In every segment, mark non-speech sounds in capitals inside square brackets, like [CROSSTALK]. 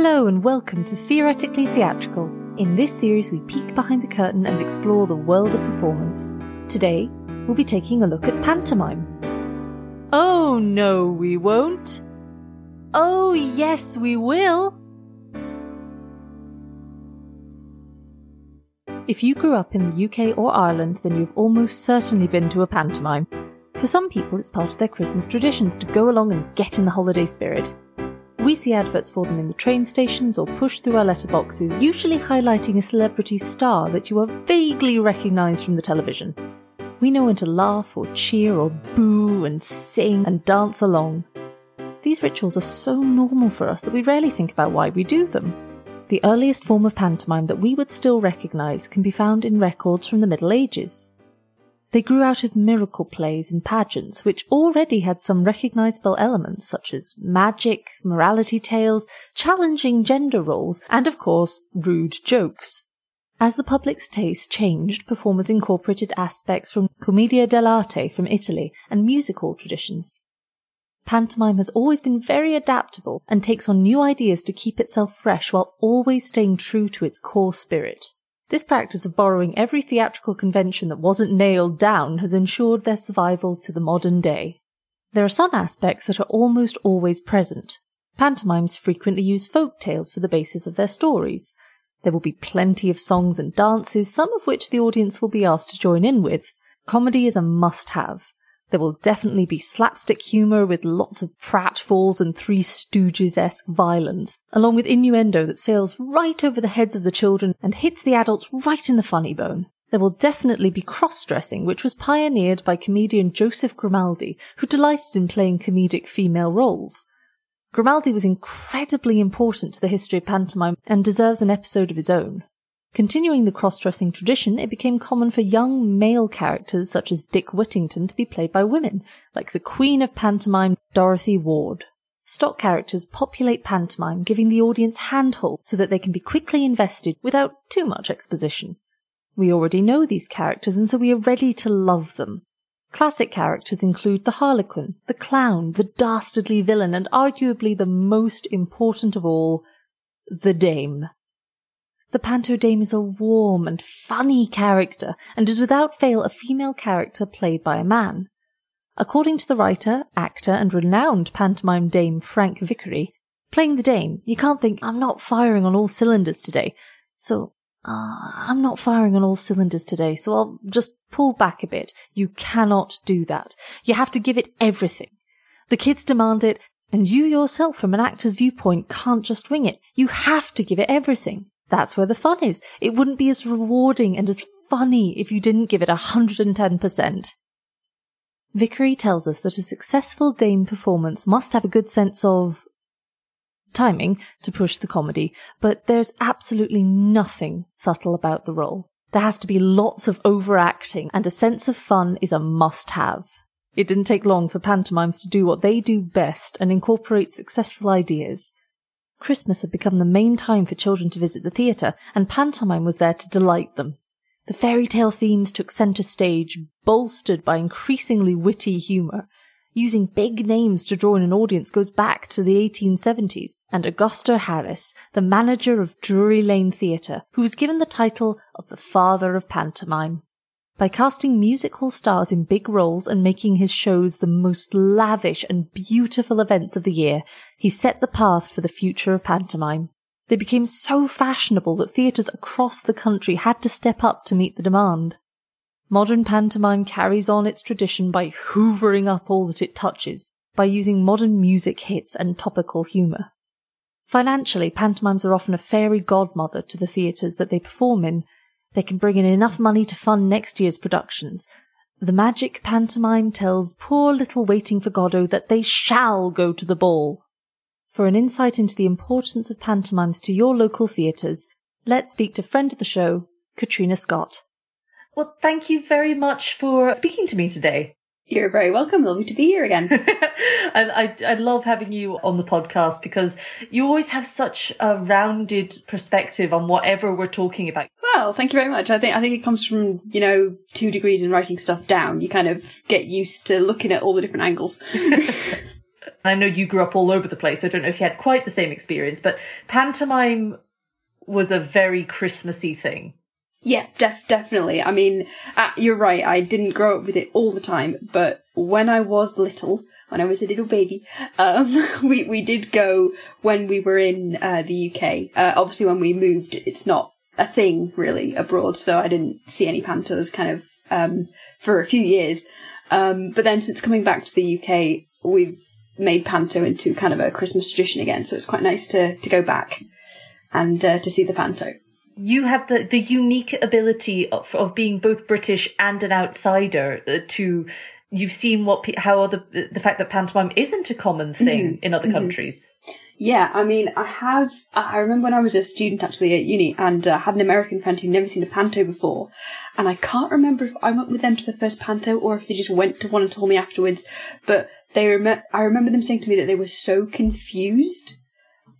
Hello and welcome to Theoretically Theatrical. In this series, we peek behind the curtain and explore the world of performance. Today, we'll be taking a look at pantomime. Oh, no, we won't. Oh, yes, we will. If you grew up in the UK or Ireland, then you've almost certainly been to a pantomime. For some people, it's part of their Christmas traditions to go along and get in the holiday spirit. We see adverts for them in the train stations or push through our letterboxes, usually highlighting a celebrity star that you are vaguely recognise from the television. We know when to laugh or cheer or boo and sing and dance along. These rituals are so normal for us that we rarely think about why we do them. The earliest form of pantomime that we would still recognise can be found in records from the Middle Ages. They grew out of miracle plays and pageants, which already had some recognizable elements such as magic, morality tales, challenging gender roles, and of course, rude jokes. As the public's taste changed, performers incorporated aspects from commedia dell'arte from Italy and music hall traditions. Pantomime has always been very adaptable and takes on new ideas to keep itself fresh while always staying true to its core spirit. This practice of borrowing every theatrical convention that wasn't nailed down has ensured their survival to the modern day. There are some aspects that are almost always present. Pantomimes frequently use folk tales for the basis of their stories. There will be plenty of songs and dances, some of which the audience will be asked to join in with. Comedy is a must have. There will definitely be slapstick humour with lots of pratfalls and Three Stooges-esque violence, along with innuendo that sails right over the heads of the children and hits the adults right in the funny bone. There will definitely be cross-dressing, which was pioneered by comedian Joseph Grimaldi, who delighted in playing comedic female roles. Grimaldi was incredibly important to the history of pantomime and deserves an episode of his own. Continuing the cross-dressing tradition, it became common for young male characters such as Dick Whittington to be played by women, like the queen of pantomime, Dorothy Ward. Stock characters populate pantomime, giving the audience handhold so that they can be quickly invested without too much exposition. We already know these characters and so we are ready to love them. Classic characters include the harlequin, the clown, the dastardly villain, and arguably the most important of all, the dame. The Panto Dame is a warm and funny character and is without fail a female character played by a man. According to the writer, actor, and renowned pantomime dame Frank Vickery, playing the dame, you can't think, I'm not firing on all cylinders today. So, uh, I'm not firing on all cylinders today, so I'll just pull back a bit. You cannot do that. You have to give it everything. The kids demand it, and you yourself, from an actor's viewpoint, can't just wing it. You have to give it everything. That's where the fun is. It wouldn't be as rewarding and as funny if you didn't give it 110%. Vickery tells us that a successful Dame performance must have a good sense of timing to push the comedy, but there's absolutely nothing subtle about the role. There has to be lots of overacting, and a sense of fun is a must have. It didn't take long for pantomimes to do what they do best and incorporate successful ideas. Christmas had become the main time for children to visit the theatre, and pantomime was there to delight them. The fairy tale themes took centre stage, bolstered by increasingly witty humour. Using big names to draw in an audience goes back to the 1870s, and Augustus Harris, the manager of Drury Lane Theatre, who was given the title of the father of pantomime by casting music hall stars in big roles and making his shows the most lavish and beautiful events of the year, he set the path for the future of pantomime. They became so fashionable that theatres across the country had to step up to meet the demand. Modern pantomime carries on its tradition by hoovering up all that it touches, by using modern music hits and topical humour. Financially, pantomimes are often a fairy godmother to the theatres that they perform in, they can bring in enough money to fund next year's productions. The magic pantomime tells poor little Waiting for Godot that they shall go to the ball. For an insight into the importance of pantomimes to your local theatres, let's speak to friend of the show, Katrina Scott. Well, thank you very much for speaking to me today. You're very welcome. Lovely to be here again. [LAUGHS] and I, I love having you on the podcast because you always have such a rounded perspective on whatever we're talking about. Well, thank you very much. I think I think it comes from you know two degrees in writing stuff down. You kind of get used to looking at all the different angles. [LAUGHS] [LAUGHS] I know you grew up all over the place. So I don't know if you had quite the same experience, but pantomime was a very Christmassy thing. Yeah, def- definitely. I mean, uh, you're right. I didn't grow up with it all the time, but when I was little, when I was a little baby, [LAUGHS] um, we we did go when we were in uh, the UK. Uh, obviously, when we moved, it's not a thing really abroad, so I didn't see any pantos kind of um, for a few years. Um, but then since coming back to the UK, we've made panto into kind of a Christmas tradition again. So it's quite nice to to go back and uh, to see the panto you have the, the unique ability of, of being both British and an outsider uh, to, you've seen what, how other, the fact that pantomime isn't a common thing mm-hmm. in other mm-hmm. countries. Yeah, I mean, I have, I remember when I was a student actually at uni and uh, had an American friend who'd never seen a panto before. And I can't remember if I went with them to the first panto or if they just went to one and told me afterwards. But they rem- I remember them saying to me that they were so confused,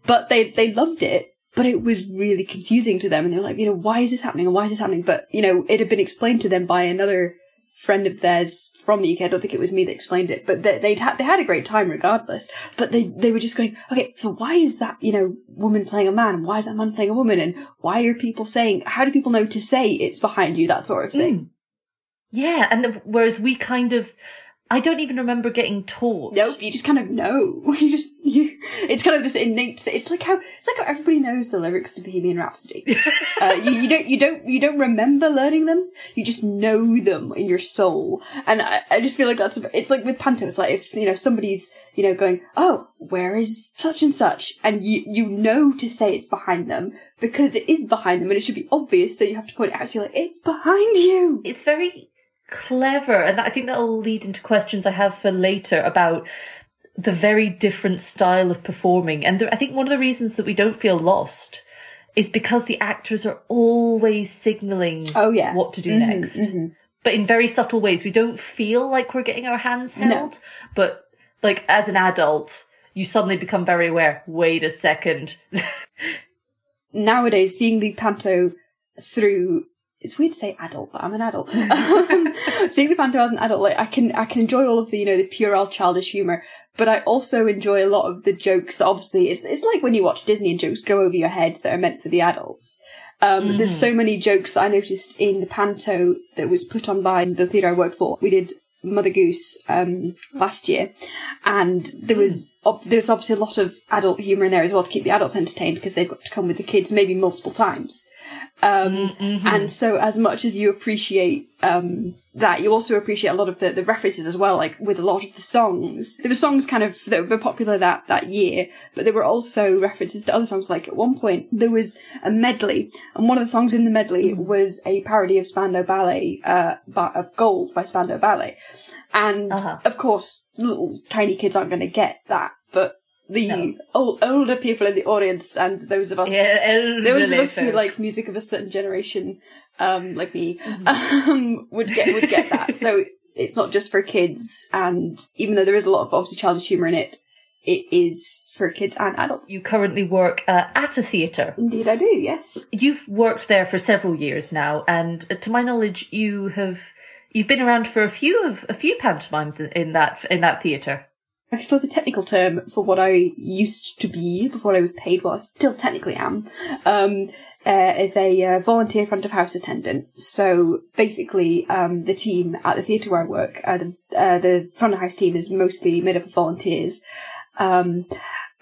but they, they loved it but it was really confusing to them. And they were like, you know, why is this happening? And why is this happening? But, you know, it had been explained to them by another friend of theirs from the UK. I don't think it was me that explained it, but they, would had, they had a great time regardless. But they, they were just going, okay, so why is that, you know, woman playing a man? And why is that man playing a woman? And why are people saying, how do people know to say it's behind you? That sort of thing. Mm. Yeah. And whereas we kind of, I don't even remember getting taught. Nope, you just kind of know. [LAUGHS] You just you. It's kind of this innate. Thing. It's like how it's like how everybody knows the lyrics to Bohemian Rhapsody. [LAUGHS] uh, you, you, don't you don't you don't remember learning them. You just know them in your soul. And I, I just feel like that's it's like with panto. It's like if you know somebody's you know going, oh, where is such and such, and you you know to say it's behind them because it is behind them and it should be obvious. So you have to point it out. So you're like, it's behind you. It's very clever. And I think that'll lead into questions I have for later about the very different style of performing. And I think one of the reasons that we don't feel lost is because the actors are always signaling oh, yeah. what to do mm-hmm, next. Mm-hmm. But in very subtle ways. We don't feel like we're getting our hands held, no. but like as an adult, you suddenly become very aware, wait a second. [LAUGHS] Nowadays, seeing the panto through it's weird to say adult, but I'm an adult. [LAUGHS] Seeing the panto as an adult, like I can I can enjoy all of the you know the puerile childish humor, but I also enjoy a lot of the jokes that obviously it's it's like when you watch Disney and jokes go over your head that are meant for the adults. Um, mm. There's so many jokes that I noticed in the panto that was put on by the theatre I worked for. We did Mother Goose um, last year, and there was ob- there's obviously a lot of adult humour in there as well to keep the adults entertained because they've got to come with the kids maybe multiple times. Um, mm-hmm. And so, as much as you appreciate um, that, you also appreciate a lot of the, the references as well. Like with a lot of the songs, there were songs kind of that were popular that that year, but there were also references to other songs. Like at one point, there was a medley, and one of the songs in the medley mm. was a parody of Spandau Ballet, uh, of Gold by Spandau Ballet, and uh-huh. of course, little tiny kids aren't going to get that, but the no. old, older people in the audience and those of us, yeah, those of us who like music of a certain generation, um, like me, mm-hmm. um, would get would get that. so [LAUGHS] it's not just for kids, and even though there is a lot of obviously childish humour in it, it is for kids and adults. You currently work uh, at a theatre. Indeed, I do. Yes, you've worked there for several years now, and uh, to my knowledge, you have you've been around for a few of a few pantomimes in, in that in that theatre. I suppose the technical term for what I used to be before I was paid, well, I still technically am, um, uh, is a uh, volunteer front of house attendant. So basically, um, the team at the theatre where I work, uh, the, uh, the front of house team is mostly made up of volunteers. Um,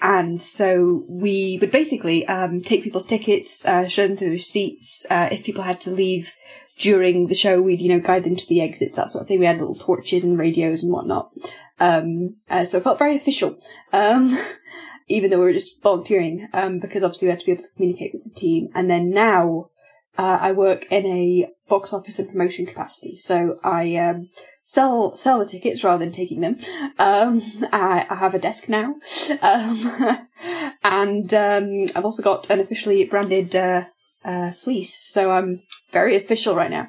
and so we would basically um, take people's tickets, uh, show them through the seats. Uh, if people had to leave during the show, we'd you know guide them to the exits, that sort of thing. We had little torches and radios and whatnot. Um, uh, so it felt very official, um, [LAUGHS] even though we were just volunteering, um, because obviously we had to be able to communicate with the team. And then now, uh, I work in a box office and promotion capacity. So I, um, sell, sell the tickets rather than taking them. Um, [LAUGHS] I, I, have a desk now. [LAUGHS] Um, and, um, I've also got an officially branded, uh, uh, fleece. So I'm very official right now.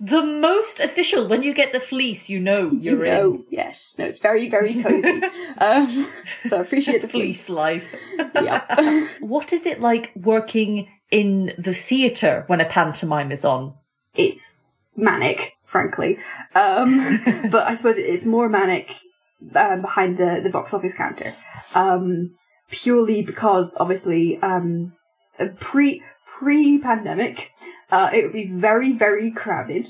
The most official. When you get the fleece, you know you're you know, in. Yes, no, it's very very cozy. [LAUGHS] um, so I appreciate the fleece, fleece life. [LAUGHS] yeah. [LAUGHS] what is it like working in the theatre when a pantomime is on? It's manic, frankly. Um, but I suppose it's more manic um, behind the, the box office counter. Um, purely because obviously um, pre pre pandemic, uh, it would be very very crowded,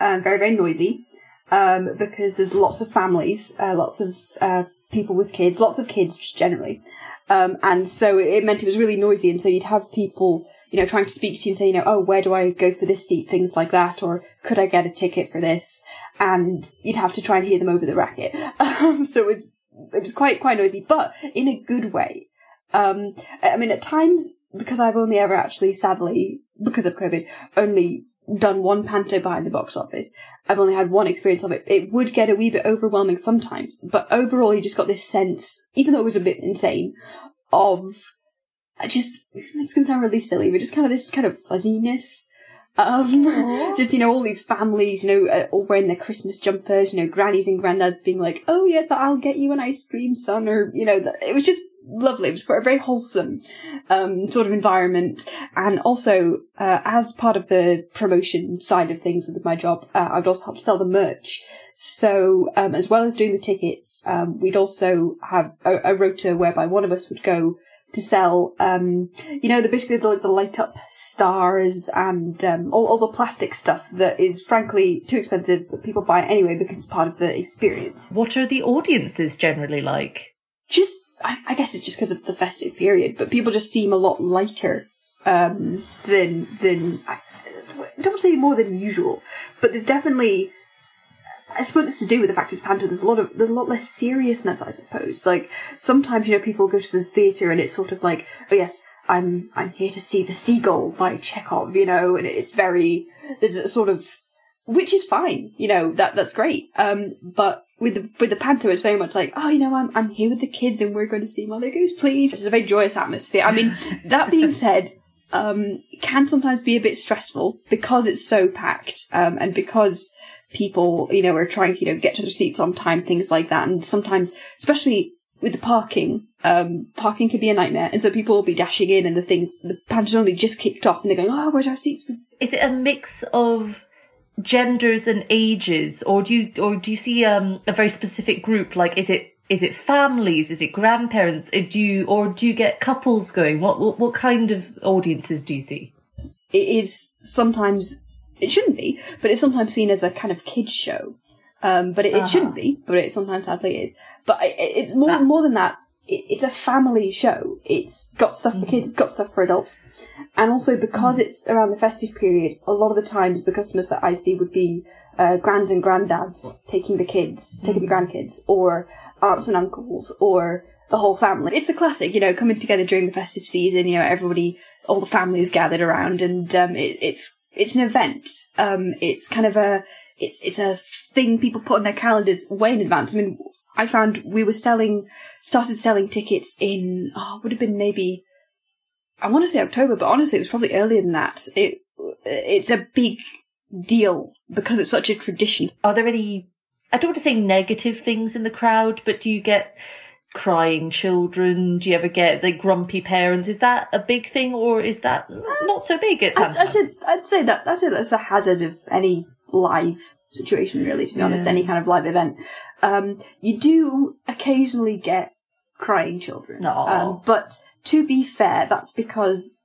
um, very very noisy, um, because there's lots of families, uh, lots of uh, people with kids, lots of kids just generally, um, and so it meant it was really noisy, and so you'd have people. You know, trying to speak to you and say, you know, oh, where do I go for this seat? Things like that, or could I get a ticket for this? And you'd have to try and hear them over the racket. [LAUGHS] Um, so it was it was quite quite noisy, but in a good way. Um, I mean, at times because I've only ever actually, sadly, because of COVID, only done one panto behind the box office. I've only had one experience of it. It would get a wee bit overwhelming sometimes, but overall, you just got this sense, even though it was a bit insane, of just it's gonna sound really silly, but just kind of this kind of fuzziness. Um, [LAUGHS] just you know, all these families, you know, uh, all wearing their Christmas jumpers, you know, grannies and granddads being like, "Oh yes, I'll get you an ice cream, son," or you know, it was just lovely. It was a very wholesome um, sort of environment, and also uh, as part of the promotion side of things with my job, uh, I'd also help sell the merch. So um, as well as doing the tickets, um, we'd also have a, a rota whereby one of us would go to sell, um, you know, the basically the, the light up stars and um, all, all the plastic stuff that is frankly too expensive, but people buy it anyway because it's part of the experience. What are the audiences generally like? Just I, I guess it's just because of the festive period, but people just seem a lot lighter um, than than I, don't say more than usual, but there's definitely. I suppose it's to do with the fact it's Panto. There's a lot of there's a lot less seriousness. I suppose. Like sometimes you know people go to the theatre and it's sort of like, oh yes, I'm I'm here to see the Seagull by Chekhov, you know, and it's very there's a sort of which is fine, you know that that's great. Um, but with the with the panto, it's very much like, oh, you know, I'm I'm here with the kids and we're going to see Mother Goose, please. It's a very joyous atmosphere. I mean, [LAUGHS] that being said, um, can sometimes be a bit stressful because it's so packed, um, and because people, you know, are trying to, you know, get to their seats on time, things like that, and sometimes, especially with the parking, um, parking can be a nightmare, and so people will be dashing in, and the things, the panto's only just kicked off, and they're going, oh, where's our seats? Is it a mix of genders and ages, or do you or do you see um, a very specific group? Like, is it is it families? Is it grandparents? Uh, do you or do you get couples going? What what, what kind of audiences do you see? It is sometimes it shouldn't be, but it's sometimes seen as a kind of kids show. Um, but it, it uh-huh. shouldn't be, but it sometimes sadly is. But it, it's more more than that it, it's a family show. It's got stuff for kids, it's got stuff for adults. And also because it's around the festive period, a lot of the times the customers that I see would be uh, grands and granddads taking the kids, taking the grandkids, or aunts and uncles, or the whole family. It's the classic, you know, coming together during the festive season, you know, everybody, all the families gathered around and, um, it, it's, it's an event. Um, it's kind of a, it's, it's a thing people put on their calendars way in advance. I mean, I found we were selling, started selling tickets in, oh, would have been maybe, I want to say October, but honestly, it was probably earlier than that. It, it's a big deal because it's such a tradition. Are there any, I don't want to say negative things in the crowd, but do you get crying children? Do you ever get the grumpy parents? Is that a big thing or is that uh, not so big at I'd, I'd, I'd say that, I'd say that's a hazard of any live situation, really, to be honest, any kind of live event. Um, you do occasionally get crying children. Um, but to be fair, that's because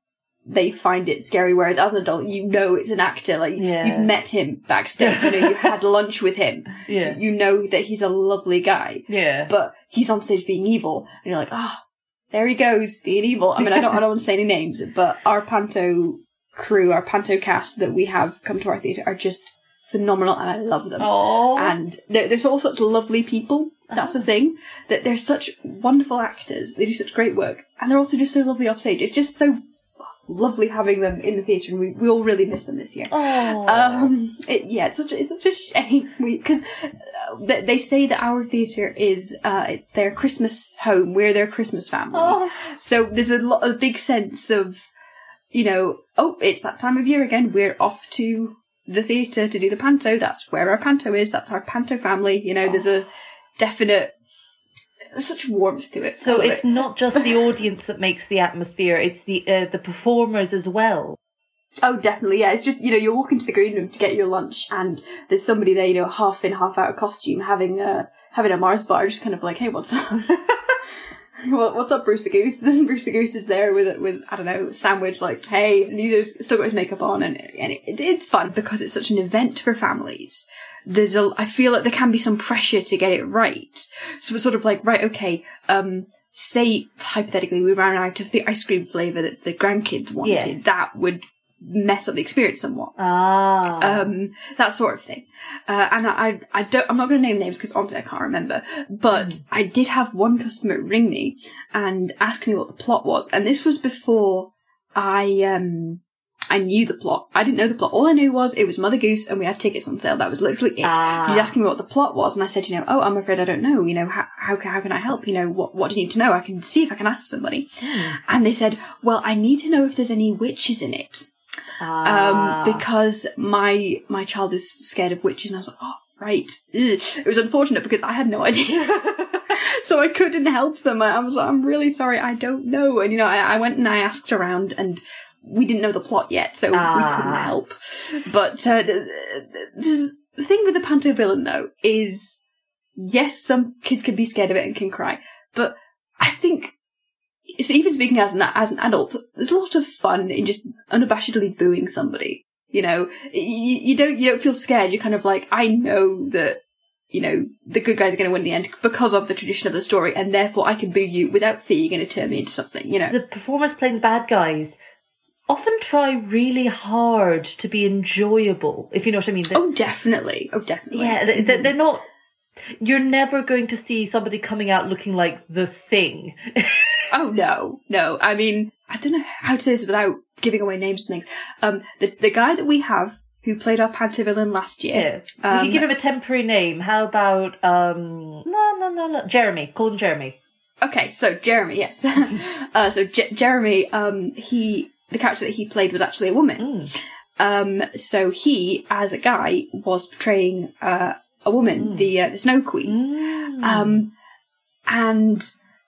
they find it scary. Whereas as an adult, you know it's an actor. Like yeah. you've met him backstage. you know you had lunch with him. Yeah. You know that he's a lovely guy. Yeah. But he's on stage being evil, and you're like, ah, oh, there he goes being evil. I mean, I don't, I don't want to say any names, but our panto crew, our panto cast that we have come to our theatre are just phenomenal and I love them. Aww. And they're, they're all such lovely people. That's the thing. That they're such wonderful actors. They do such great work. And they're also just so lovely off stage. It's just so lovely having them in the theatre and we, we all really miss them this year. Um, it, yeah, it's such, a, it's such a shame [LAUGHS] because uh, they, they say that our theatre is, uh, it's their Christmas home. We're their Christmas family. Oh. So there's a lot, a big sense of, you know, oh, it's that time of year again. We're off to the theatre to do the panto. That's where our panto is. That's our panto family. You know, there's a definite there's such warmth to it. So it's it. not just the audience that makes the atmosphere; it's the uh, the performers as well. Oh, definitely. Yeah, it's just you know you're walking to the green room to get your lunch, and there's somebody there, you know, half in, half out of costume, having a having a Mars bar, just kind of like, hey, what's up? [LAUGHS] [LAUGHS] What- What's up, Bruce the Goose? And [LAUGHS] Bruce the Goose is there with with I don't know sandwich, like hey, and he's still got his makeup on, and and it, it's fun because it's such an event for families. There's a I feel like there can be some pressure to get it right, so it's sort of like right, okay, um, say hypothetically we ran out of the ice cream flavor that the grandkids wanted, Yes. that would mess up the experience somewhat Ah. um, that sort of thing. Uh, and I, I, I don't, I'm not going to name names because honestly I can't remember, but I did have one customer ring me and ask me what the plot was. And this was before I, um, I knew the plot. I didn't know the plot. All I knew was it was Mother Goose and we had tickets on sale. That was literally it. Ah. She's asking me what the plot was and I said, you know, oh, I'm afraid I don't know. You know, how, how, can, how can I help? You know, what, what do you need to know? I can see if I can ask somebody. And they said, well, I need to know if there's any witches in it Ah. um, because my my child is scared of witches, and I was like, oh, right. Ugh. It was unfortunate because I had no idea, [LAUGHS] so I couldn't help them. I was like, I'm really sorry, I don't know. And you know, I, I went and I asked around, and we didn't know the plot yet, so we Ah. couldn't help. But uh, th- th- this the thing with the panto villain, though, is yes, some kids can be scared of it and can cry, but I think so even speaking as an as an adult, there's a lot of fun in just unabashedly booing somebody. You know, you, you don't you don't feel scared. You're kind of like, I know that you know the good guys are going to win in the end because of the tradition of the story, and therefore I can boo you without fear you're going to turn me into something. You know, the performers playing bad guys often try really hard to be enjoyable, if you know what I mean. They- oh definitely, oh definitely, yeah, they, they- mm-hmm. they're not. You're never going to see somebody coming out looking like the thing. [LAUGHS] Oh no, no. I mean, I don't know how to say this without giving away names and things. Um, the the guy that we have who played our panto villain last year. Yeah. we um, could give him a temporary name. How about um no no no no Jeremy. Call him Jeremy. Okay, so Jeremy, yes. [LAUGHS] uh, so J- Jeremy, um, he the character that he played was actually a woman. Mm. Um, so he, as a guy, was portraying uh, a woman, the uh, the Snow Queen. Mm. Um, and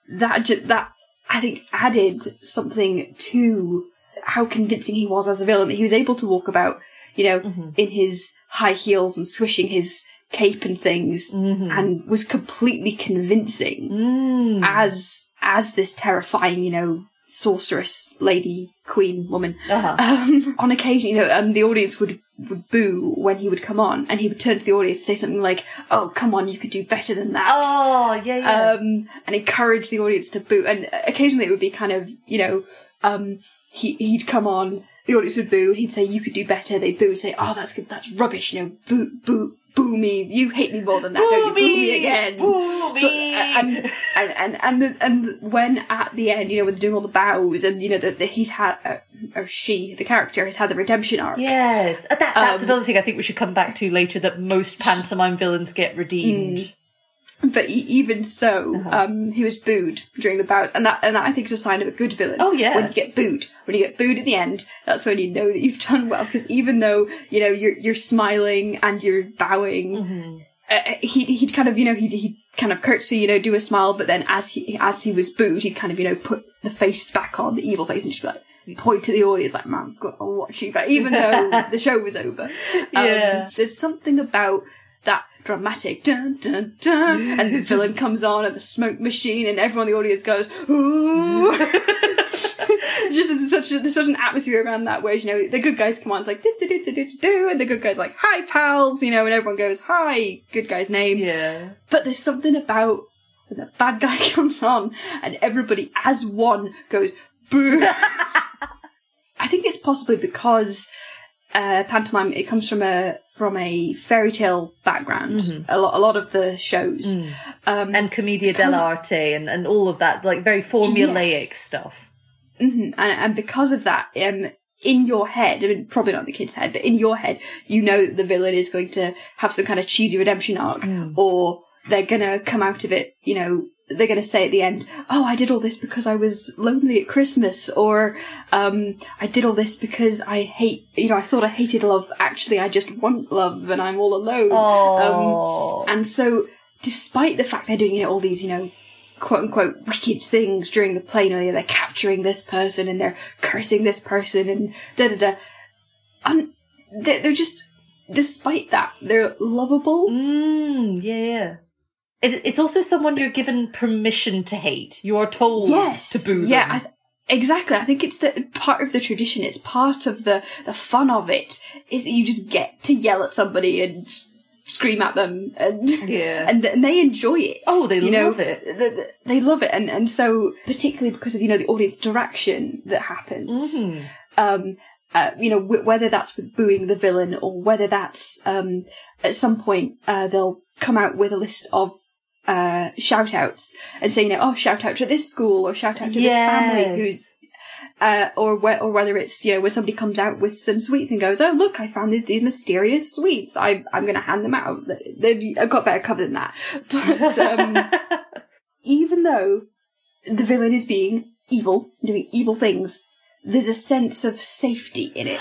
that ju- that I think added something to how convincing he was as a villain. That he was able to walk about, you know, Mhm. in his high heels and swishing his cape and things, Mhm. and was completely convincing Mm. as as this terrifying, you know, sorceress lady, queen, woman. Uh-huh. Um, on occasion, you know, um, the audience would would boo when he would come on, and he would turn to the audience and say something like, "Oh, come on, you could do better than that." Oh yeah yeah. um, and encourage the audience to boo. And occasionally it would be kind of, you know, um, he he'd come on, the audience would boo, and he'd say, "You could do better." They'd boo, and say, "Oh, that's good, that's rubbish," you know, boo, boo, boo me. You hate me more than that, don't you? Boo me again. Boo So, and and and and, the, and when at the end, you know, when they're doing all the bows, and you know that he's had, uh, or she, the character, has had the redemption arc. Yes, Uh, that, that's Um, another thing I think we should come back to later. That most pantomime villains get redeemed. But e- even so, Uh-huh. um, he was booed during the bout, and that and that I think is a sign of a good villain. Oh, yeah. when you get booed, when you get booed at the end, that's when you know that you've done well. Because even though you know you're you're smiling and you're bowing, Mm-hmm. uh, he he'd kind of you know he'd he kind of curtsy, you know, do a smile, but then as he as he was booed, he'd kind of you know put the face back on the evil face and just be like. Point to the audience like, man, God, I'll watch you even though [LAUGHS] the show was over. Um, Yeah. There's something about that dramatic dun dun dun, and the villain [LAUGHS] comes on and the smoke machine, and everyone in the audience goes, ooh. [LAUGHS] Just there's such a, there's such an atmosphere around that where you know the good guys come on, it's like do do do do do do, and the good guys like hi pals, you know, and everyone goes hi, good guy's name. Yeah. But there's something about when the bad guy [LAUGHS] comes on and everybody as one goes boo. I think it's possibly because uh, pantomime it comes from a from a fairy tale background. A lot a lot of the shows. Um, And Commedia dell'arte and, and all of that, like very formulaic Yes. stuff. mhm, and, and because of that, um, in your head, I mean, probably not in the kid's head, but in your head, you know that the villain is going to have some kind of cheesy redemption arc, or they're gonna come out of it, you know, they're gonna say at the end, "Oh, I did all this because I was lonely at Christmas," or um, "I did all this because I hate, you know, I thought I hated love. Actually, I just want love, and I'm all alone." Um, and so, despite the fact they're doing you know all these you know quote unquote wicked things during the play, you know they're capturing this person and they're cursing this person and da da da. and they're, they're just, despite that, they're lovable. Mm, yeah, yeah. It, it's also someone you're given permission to hate. You are told yes, to boo yeah, them. Th- exactly. I think it's the part of the tradition. It's part of the the fun of it is that you just get to yell at somebody and scream at them, and Yeah. [LAUGHS] and, and they enjoy it. Oh, they you know? love it. The- the- they love it, and and so particularly because of you know the audience interaction that happens. Mhm. Um, uh, you know, w- whether that's with booing the villain or whether that's um, at some point uh, they'll come out with a list of uh, shout outs and saying, you know, oh, shout out to this school or shout out to this family who's, uh, or whe- or whether it's you know when somebody comes out with some sweets and goes, oh look, I found these these mysterious sweets. I I'm going to hand them out. They've I've got better cover than that. [LAUGHS] But um, [LAUGHS] even though the villain is being evil, doing evil things, there's a sense of safety in it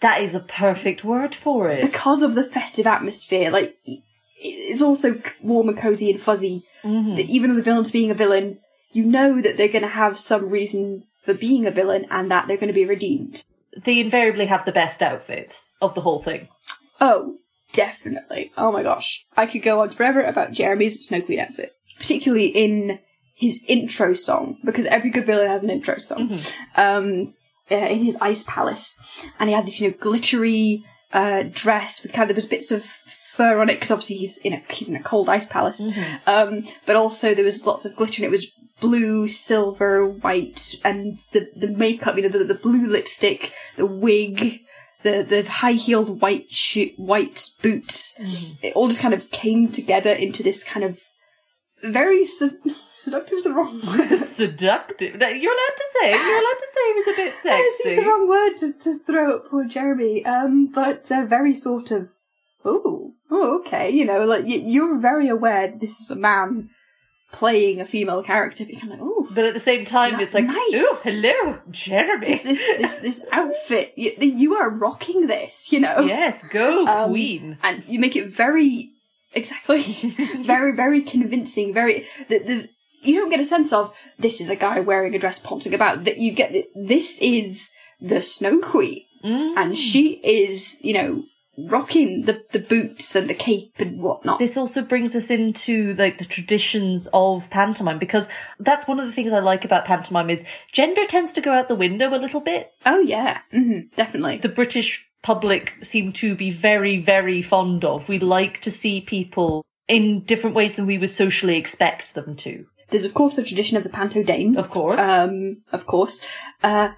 that is a perfect word for it. because of the festive atmosphere. Like it's also warm and cozy and fuzzy. Mhm. That even though the villain's being a villain, you know that they're going to have some reason for being a villain and that they're going to be redeemed. They invariably have the best outfits of the whole thing. Oh, definitely. Oh my gosh. I could go on forever about Jeremy's Snow Queen outfit. Particularly in his intro song, because every good villain has an intro song. Um, uh, in his ice palace. And he had this, you know, glittery, uh, dress with kind of, there was bits of fur on it, because obviously he's in a, he's in a cold ice palace. Um, but also there was lots of glitter and it was blue, silver, white, and the, the makeup, you know, the, the blue lipstick, the wig, the, the high heeled white shoe, white boots. It all just kind of came together into this kind of very sed- [LAUGHS] seductive is the wrong word. Seductive. You're allowed to say. it. You're allowed to say it was a bit [LAUGHS] It's sexy. the wrong word to, to throw at poor Jeremy. Um, but uh, very sort of, oh, oh, okay, you know, like you, you're very aware this is a man playing a female character, but you're kind of like, oh, But at the same time, it's like, nice. oh, hello, Jeremy. this this this outfit, you, you are rocking this, you know. yes, go, Um, queen. and you make it very exactly [LAUGHS] very very convincing very th- there's you don't get a sense of this is a guy wearing a dress ponting about that you get this is the snow queen Mm. and she is you know rocking the the boots and the cape and whatnot This also brings us into like the traditions of pantomime because that's one of the things I like about pantomime is gender tends to go out the window a little bit. oh yeah hmm definitely The British public seem to be very, very fond of. We like to see people in different ways than we would socially expect them to. there's of course the tradition of the panto dame Of course. um of course uh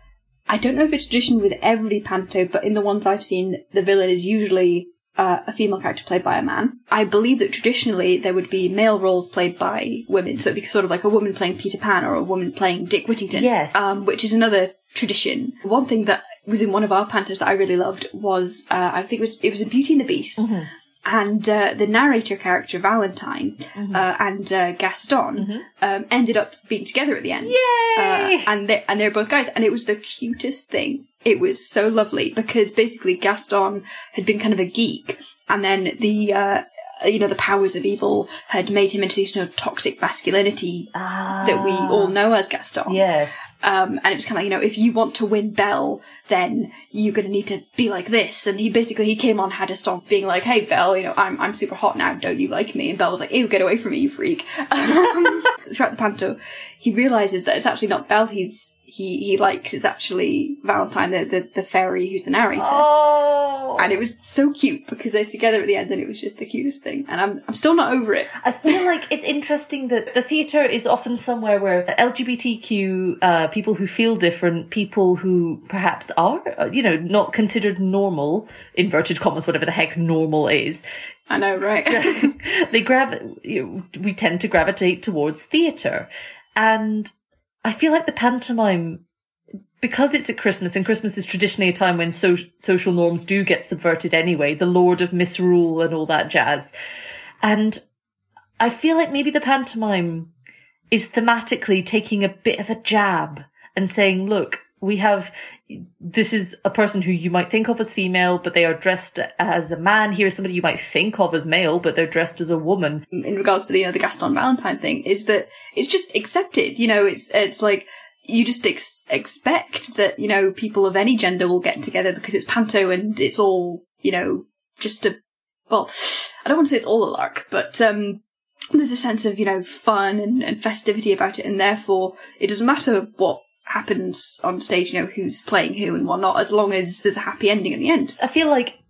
I don't know if it's tradition with every panto, but in the ones I've seen, the villain is usually uh, a female character played by a man. I believe that traditionally there would be male roles played by women, so it'd be sort of like a woman playing Peter Pan or a woman playing Dick Whittington. Yes. Um, which is another tradition. One thing that was in one of our pantos that I really loved was, uh, I think it was, it was in Beauty and the Beast. And uh, the narrator character Valentine uh, and uh, Gaston um, ended up being together at the end. Yay! Uh, and they and they're both guys, and it was the cutest thing. It was so lovely because basically Gaston had been kind of a geek, and then the uh, you know the powers of evil had made him into this you know toxic masculinity that we all know as Gaston. yes. Um, and it was kind of like, you know, if you want to win Belle, then you're going to need to be like this. And he basically, he came on, had a song being like, hey, Belle, you know, I'm, I'm super hot now. Don't you like me? And Belle was like, ew, get away from me, you freak. [LAUGHS] [LAUGHS] Throughout the panto, he realizes that it's actually not Belle he's, he, he likes. It's actually Valentine, the, the, the fairy who's the narrator. Oh. And it was so cute because they're together at the end and it was just the cutest thing. And I'm, I'm still not over it. I feel like it's interesting that the theatre is often somewhere where LGBTQ uh, people who feel different, people who perhaps are, uh, you know, not considered normal, inverted commas, whatever the heck normal is, I know, right? [LAUGHS] they grav- you know, we tend to gravitate towards theatre. And I feel like the pantomime, because it's at Christmas and Christmas is traditionally a time when so- social norms do get subverted anyway, the Lord of Misrule and all that jazz. And I feel like maybe the pantomime is thematically taking a bit of a jab and saying, look, we have, this is a person who you might think of as female, but they are dressed as a man. Here's somebody you might think of as male, but they're dressed as a woman. in regards to the you know the Gaston Valentine thing is that it's just accepted. You know, it's it's like you just ex- expect that you know people of any gender will get together because it's panto and it's all you know just a well i don't want to say it's all a lark but um there's a sense of you know fun and, and festivity about it and therefore it doesn't matter what happens on stage you know who's playing who and whatnot as long as there's a happy ending at the end I feel like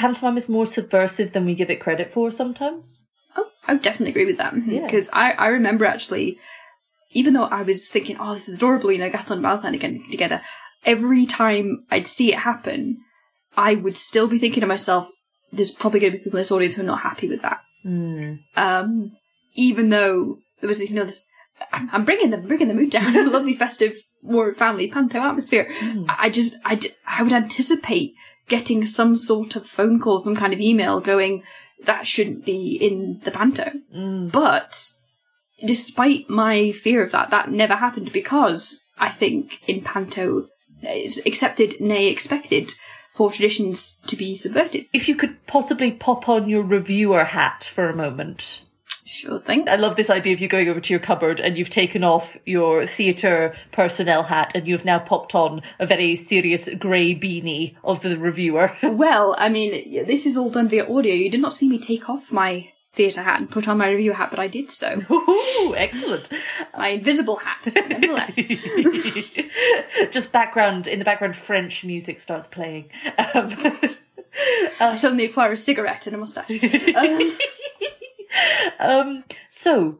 pantomime is more subversive than we give it credit for sometimes. Oh, I would definitely agree with that. Yeah. Because I, I remember actually, even though I was thinking, oh, this is adorable, you know, Gaston and Valentine again together, every time I'd see it happen, I would still be thinking to myself, there's probably going to be people in this audience who are not happy with that. Hmm. Um, even though there was this, you know, this, I'm, I'm bringing the bringing the mood down, a [LAUGHS] lovely festive, more family panto atmosphere. Hmm. I I just, I, d- I would anticipate getting some sort of phone call, some kind of email going, that shouldn't be in the panto. Hmm. But despite my fear of that, that never happened because I think in panto uh, it's accepted, nay expected, for traditions to be subverted. If you could possibly pop on your reviewer hat for a moment. Sure thing. I love this idea of you going over to your cupboard and you've taken off your theatre personnel hat and you've now popped on a very serious grey beanie of the reviewer. [LAUGHS] Well, I mean, this is all done via audio. You did not see me take off my theatre hat and put on my review hat, but I did so. [LAUGHS] Ooh, excellent. My invisible hat, [LAUGHS] nevertheless. [LAUGHS] Just background, in the background, French music starts playing. Um, I suddenly acquire a cigarette and a moustache. Um, Um, so,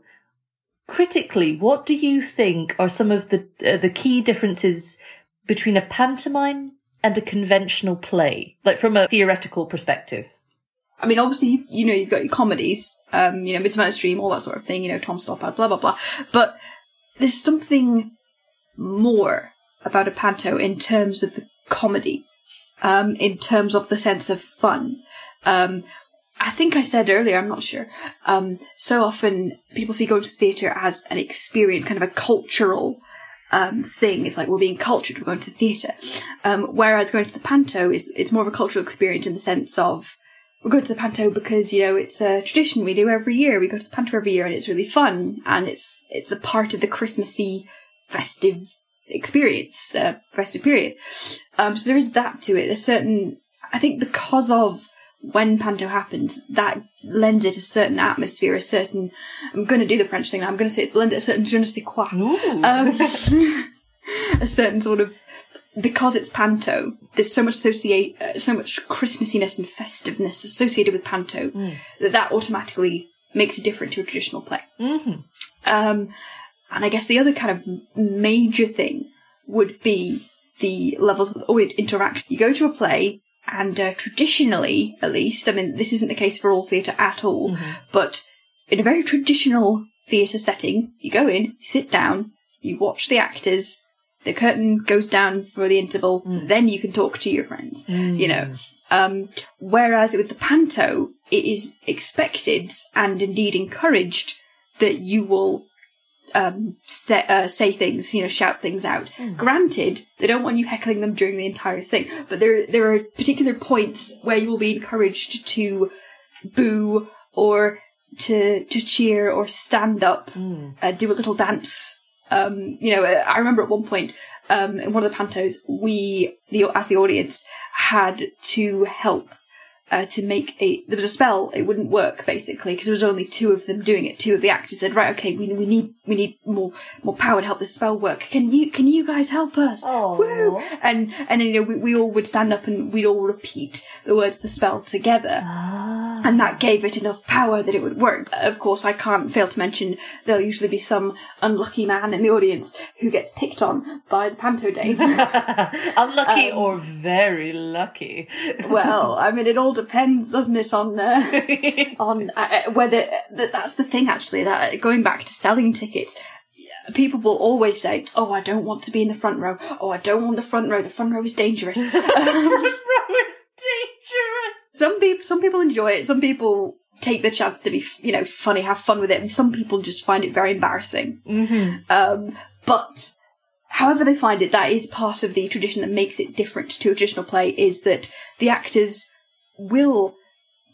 critically, what do you think are some of the uh, the key differences between a pantomime and a conventional play, like from a theoretical perspective? I mean, obviously, you've, you know, you've got your comedies, um, you know, Midsummer Dream, all that sort of thing, you know, Tom Stoppard, blah, blah, blah. But there's something more about a panto in terms of the comedy, um, in terms of the sense of fun. Um, I think I said earlier, I'm not sure. Um, so often people see going to the theatre as an experience, kind of a cultural um, thing. It's like we're being cultured, we're going to the theatre. Um, whereas going to the panto is it's more of a cultural experience in the sense of we're going to the panto because you know it's a tradition we do every year. We go to the panto every year, and it's really fun, and it's it's a part of the Christmassy festive experience, uh, festive period. Um, so there is that to it. There's certain, I think, because of when panto happens, that lends it a certain atmosphere, a certain. I'm going to do the French thing. now, I'm going to say it lends it a certain je ne sais quoi um, [LAUGHS] a certain sort of because it's panto. There's so much associate, uh, so much Christmassiness and festiveness associated with panto that that automatically makes it different to a traditional play. Mhm. Um, and I guess the other kind of major thing would be the levels of audience interaction. You go to a play, and uh, traditionally, at least, I mean, this isn't the case for all theatre at all, but in a very traditional theatre setting, you go in, you sit down, you watch the actors, the curtain goes down for the interval, then you can talk to your friends, you know. Um, whereas with the panto, it is expected and indeed encouraged that you will um, say, uh, say things, you know, shout things out. Granted, they don't want you heckling them during the entire thing, but there there are particular points where you will be encouraged to boo or to to cheer or stand up, uh, do a little dance. Um, you know, I remember at one point um, in one of the pantos, we the as the audience had to help uh, to make a there was a spell it wouldn't work basically because there was only two of them doing it two of the actors said right okay we, we need we need more more power to help this spell work can you can you guys help us Aw. Woo! and and then you know we, we all would stand up and we'd all repeat the words of the spell together Ah. and that gave it enough power that it would work. Of course, I can't fail to mention there'll usually be some unlucky man in the audience who gets picked on by the panto dame. [LAUGHS] Unlucky Um, or very lucky. well, I mean, it all depends, doesn't it, on uh, [LAUGHS] on uh, uh, whether that, that's the thing. Actually, that going back to selling tickets. People will always say, "Oh, I don't want to be in the front row. Oh, I don't want the front row. The front row is dangerous." [LAUGHS] Bro, it's dangerous. some people some people enjoy it some people take the chance to be you know funny have fun with it and some people just find it very embarrassing um, but however they find it that is part of the tradition that makes it different to a traditional play is that the actors will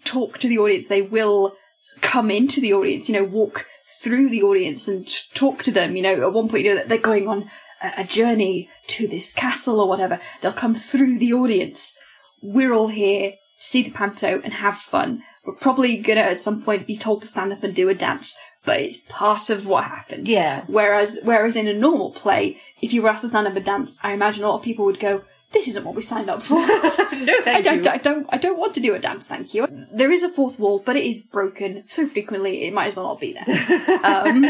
talk to the audience they will come into the audience you know walk through the audience and talk to them you know at one point you know that they're going on a a journey to this castle or whatever. They'll come through the audience. We're all here, to see the panto and have fun. We're probably gonna at some point be told to stand up and do a dance, but it's part of what happens. Yeah. Whereas, whereas in a normal play, if you were asked to stand up and dance, I imagine a lot of people would go, "This isn't what we signed up for." [LAUGHS] no, thank I don't, you. I don't, I don't want to do a dance, thank you. There is a fourth wall, but it is broken so frequently it might as well not be there. [LAUGHS] Um,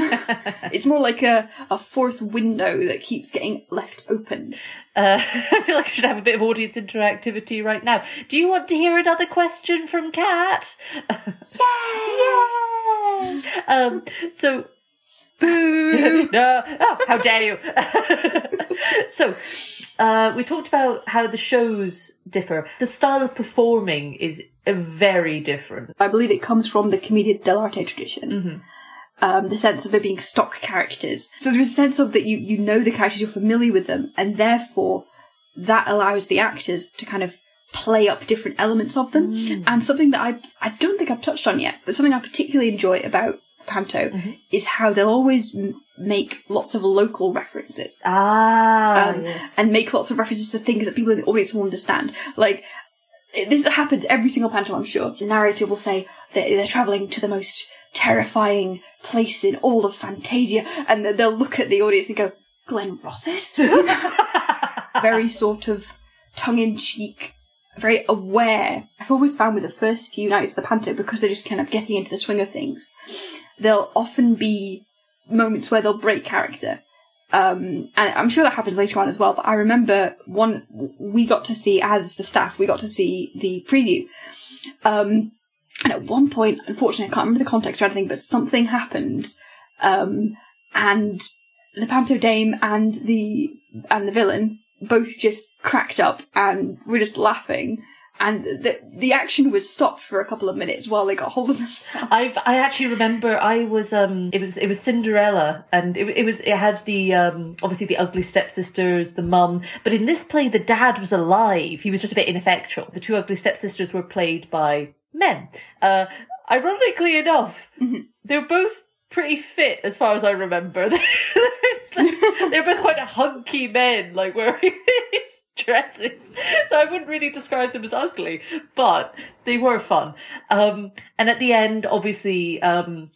it's more like a, a fourth window that keeps getting left open. Uh, [LAUGHS] I feel like I should have a bit of audience interactivity right now. Do you want to hear another question from Kat? Yay! Um, so Boo! [LAUGHS] no, oh, how dare you? [LAUGHS] so, uh, we talked about how the shows differ. The style of performing is uh, very different. I believe it comes from the commedia dell'arte tradition. Um, the sense of there being stock characters. So there's a sense of that you, you know the characters, you're familiar with them, and therefore that allows the actors to kind of play up different elements of them. And something that I I don't think I've touched on yet, but something I particularly enjoy about Panto is how they'll always m- make lots of local references Ah, um, yes. and make lots of references to things that people in the audience will understand. Like, it- this happens every single panto, I'm sure. The narrator will say that they're travelling to the most terrifying place in all of Fantasia, and they'll look at the audience and go, Glenrothes? [LAUGHS] very sort of tongue in cheek, very aware. I've always found with the first few nights of the panto, because they're just kind of getting into the swing of things, there'll often be moments where they'll break character. Um, and I'm sure that happens later on as well, but I remember one, we got to see, as the staff, we got to see the preview. Um, and at one point, unfortunately, I can't remember the context or anything, but something happened. Um, and the panto dame and the, and the villain both just cracked up and were just laughing. And the, the action was stopped for a couple of minutes while they got hold of themselves. I've I actually remember I was um it was it was Cinderella and it, it was it had the um obviously the ugly stepsisters the mum but in this play the dad was alive. He was just a bit ineffectual. The two ugly stepsisters were played by men. Uh ironically enough they're both pretty fit as far as I remember. [LAUGHS] They're both quite hunky men like wearing [LAUGHS] these dresses [LAUGHS] so I wouldn't really describe them as ugly but they were fun um and at the end obviously um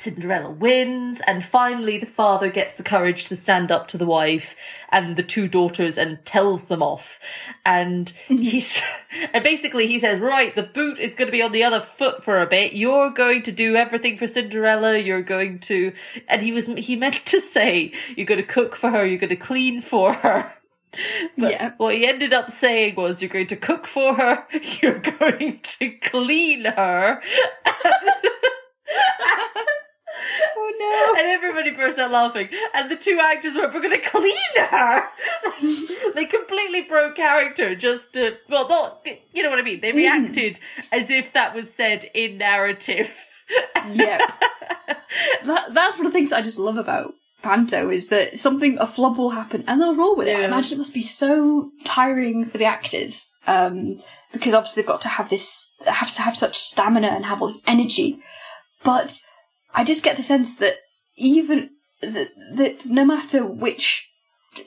Cinderella wins, and finally the father gets the courage to stand up to the wife and the two daughters and tells them off. And he's, [LAUGHS] and basically he says, right, the boot is going to be on the other foot for a bit. You're going to do everything for Cinderella. You're going to, and he was, he meant to [LAUGHS] say, you're going to cook for her. You're going to clean for her. [LAUGHS] But Yeah. what he ended up saying was, you're going to cook for her. [LAUGHS] You're going to clean her. [LAUGHS] Oh no! And everybody burst out laughing. And the two actors were, we're going to clean her. they completely broke character just to, well, not, you know what I mean? They mm. reacted as if that was said in narrative. yeah. That, that's one of the things I just love about Panto is that something, a flub will happen and they'll roll with it. I imagine it must be so tiring for the actors. Um, because obviously they've got to have this, have to have such stamina and have all this energy. But I just get the sense that even, that, that no matter which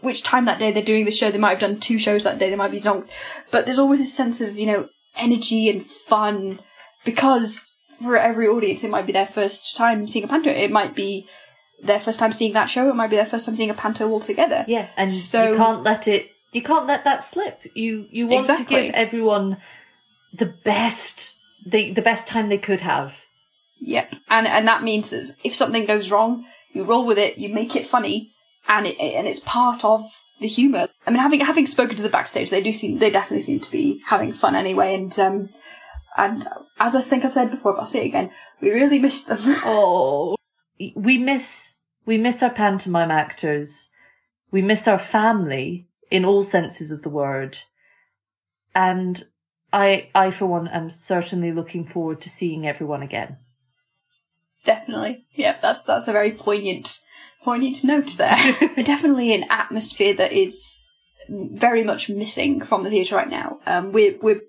which time that day they're doing the show. They might have done two shows that day. They might be zonked, but there's always this sense of you know energy and fun because for every audience it might be their first time seeing a panto. It might be their first time seeing that show. It might be their first time seeing a panto altogether. Yeah, and So- you can't let it, you can't let that slip. You, you want to give everyone the best, the, the best time they could have. Yep, and and that means that if something goes wrong, you roll with it. You make it funny, and it and it's part of the humor. I mean, having having spoken to the backstage, they do seem they definitely seem to be having fun anyway. And um, and as I think I've said before, but I'll say it again, we really miss them. [LAUGHS] Oh, we miss we miss our pantomime actors. We miss our family in all senses of the word. And I I for one am certainly looking forward to seeing everyone again. Definitely. Yep, that's that's a very poignant poignant note there. [LAUGHS] Definitely an atmosphere that is very much missing from the theatre right now. Um, we're we're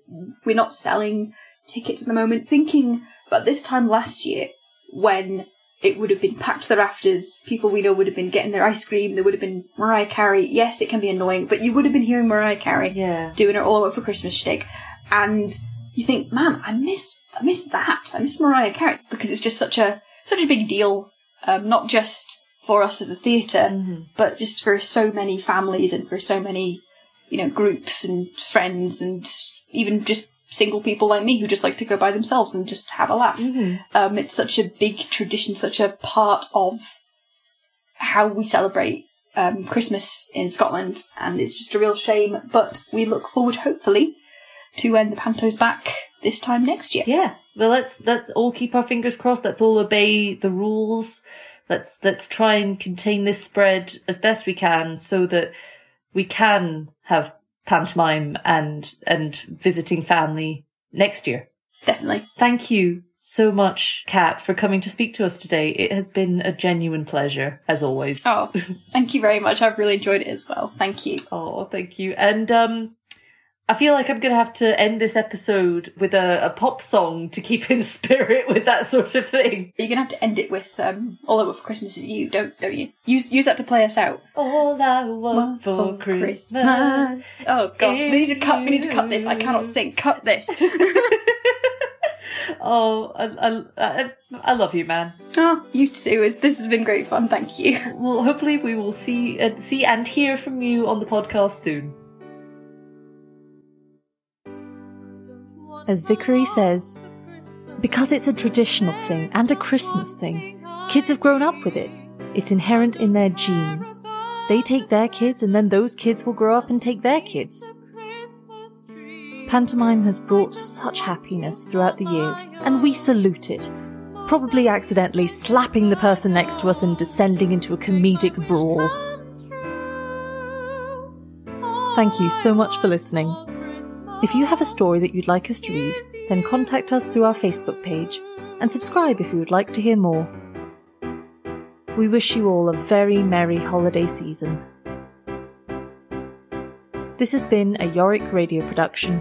we're not selling tickets at the moment. Thinking about this time last year when it would have been packed to the rafters. People we know would have been getting their ice cream. There would have been Mariah Carey. Yes, it can be annoying, but you would have been hearing Mariah Carey Yeah. doing her all over for Christmas shtick. And you think, man, I miss, I miss that. I miss Mariah Carey because it's just such a, such a big deal. Um, not just for us as a theater, Mhm. but just for so many families and for so many, you know, groups and friends and even just single people like me who just like to go by themselves and just have a laugh. Mhm. Um, it's such a big tradition, such a part of how we celebrate um, Christmas in Scotland, and it's just a real shame. But we look forward, hopefully, to when the panto's back this time next year. Yeah. Well, let's let's all keep our fingers crossed. Let's all obey the rules. Let's let's try and contain this spread as best we can, so that we can have pantomime and and visiting family next year. Definitely. Thank you so much, Kat, for coming to speak to us today. It has been a genuine pleasure, as always. Oh, thank you very much. I've really enjoyed it as well. Thank you. Oh, thank you. And um I feel like I'm gonna have to end this episode with a, a pop song to keep in [LAUGHS] spirit with that sort of thing. You're gonna have to end it with um, "All I Want for Christmas Is You," don't don't you? Use use that to play us out. All I want for Christmas. Oh god, we need to cut. We need to cut this. I cannot sing. Cut this. [LAUGHS] Oh, I, I, I, I love you, man. oh, you too. This has been great fun. Thank you. Well, hopefully we will see uh, see and hear from you on the podcast soon. As Vickery says, because it's a traditional thing and a Christmas thing, kids have grown up with it. It's inherent in their genes. They take their kids, and then those kids will grow up and take their kids. Pantomime has brought such happiness throughout the years, and we salute it, probably accidentally slapping the person next to us and descending into a comedic brawl. Thank you so much for listening. If you have a story that you'd like us to read, then contact us through our Facebook page and subscribe if you would like to hear more. We wish you all a very merry holiday season. This has been a Yorick radio production